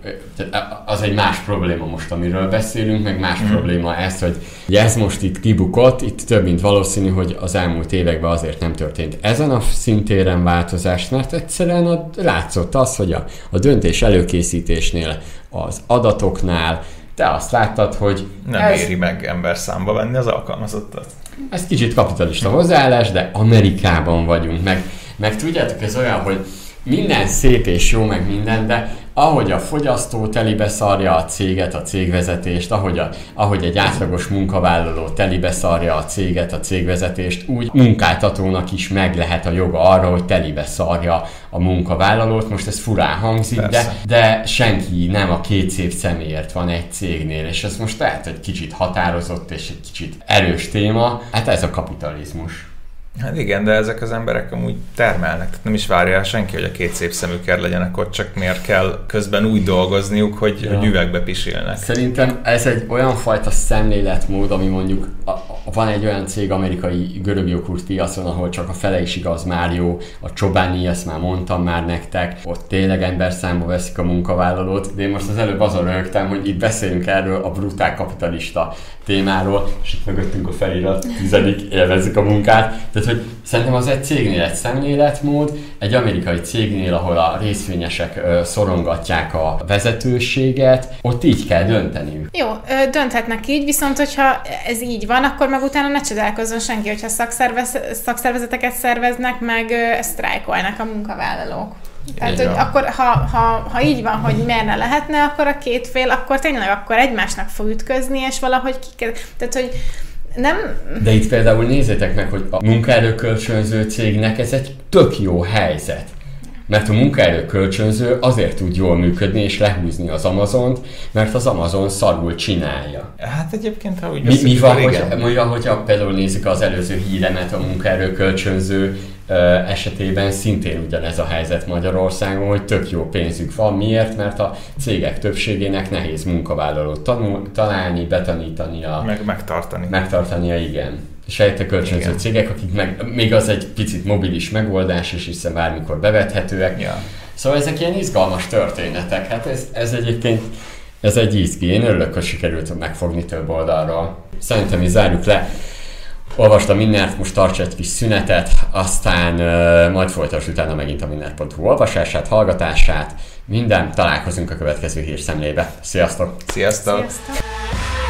az egy más probléma most, amiről beszélünk, meg más probléma ez, hogy ez most itt kibukott, itt több mint valószínű, hogy az elmúlt években azért nem történt ezen a szintéren változás, mert egyszerűen a, látszott az, hogy a, a döntés előkészítésnél, az adatoknál, te azt láttad, hogy nem ez... éri meg ember számba venni az alkalmazottat. Ez kicsit kapitalista hozzáállás, de Amerikában vagyunk, meg, meg tudjátok, ez olyan, hogy minden szép és jó, meg minden, de ahogy a fogyasztó telibe szarja a céget, a cégvezetést, ahogy, a, ahogy egy átlagos munkavállaló telibe szarja a céget, a cégvezetést, úgy munkáltatónak is meg lehet a joga arra, hogy telibe szarja a munkavállalót. Most ez furán hangzik, de, de senki nem a két szép személyért van egy cégnél, és ez most lehet, hogy kicsit határozott és egy kicsit erős téma. Hát ez a kapitalizmus. Hát igen, de ezek az emberek amúgy termelnek, tehát nem is várja senki, hogy a két szép szemükkel legyenek ott, csak miért kell közben úgy dolgozniuk, hogy, ja. hogy üvegbe pisilnek. Szerintem ez egy olyan fajta szemléletmód, ami mondjuk a, van egy olyan cég amerikai görög jogurt piacon, ahol csak a fele is igaz Mário, a Csobáni, ezt már mondtam már nektek, ott tényleg ember számba veszik a munkavállalót, de én most az előbb azon rögtem, hogy itt beszélünk erről a brutál kapitalista témáról, és itt mögöttünk a felirat, tizedik, élvezzük a munkát. Tehát, hogy szerintem az egy cégnél egy szemléletmód, egy amerikai cégnél, ahol a részvényesek ö, szorongatják a vezetőséget, ott így kell dönteniük. Jó, dönthetnek így, viszont hogyha ez így van, akkor meg utána ne csodálkozzon senki, hogyha szakszervez, szakszervezeteket szerveznek, meg sztrájkolnak a munkavállalók. Tehát, hogy akkor ha, ha, ha így van, hogy miért ne lehetne, akkor a két fél, akkor tényleg akkor egymásnak fog ütközni, és valahogy ki Tehát, hogy nem... De itt például nézzétek meg, hogy a munkaerőkölcsönző cégnek ez egy tök jó helyzet. Mert a munkaerő kölcsönző azért tud jól működni és lehúzni az Amazont, mert az Amazon szarul csinálja. Hát egyébként, ha úgy Mi, mi van, hogy, mondja, hogyha például nézzük az előző híremet a munkaerő kölcsönző esetében szintén ugyanez a helyzet Magyarországon, hogy tök jó pénzük van. Miért? Mert a cégek többségének nehéz munkavállalót tanul, találni, betanítania. Meg megtartani. Megtartania, igen. Sejte kölcsönző igen. cégek, akik meg, még az egy picit mobilis megoldás, és hiszen bármikor bevethetőek. Ja. Szóval ezek ilyen izgalmas történetek. Hát ez, ez egyébként ez egy izgi. Én örülök, hogy sikerült megfogni több oldalról. Szerintem is zárjuk le. Olvastam mindent, most tarts egy kis szünetet, aztán uh, majd folytass utána megint a mindent.hu olvasását, hallgatását, minden. Találkozunk a következő hírszemlébe. Sziasztok! Sziasztok! Sziasztok.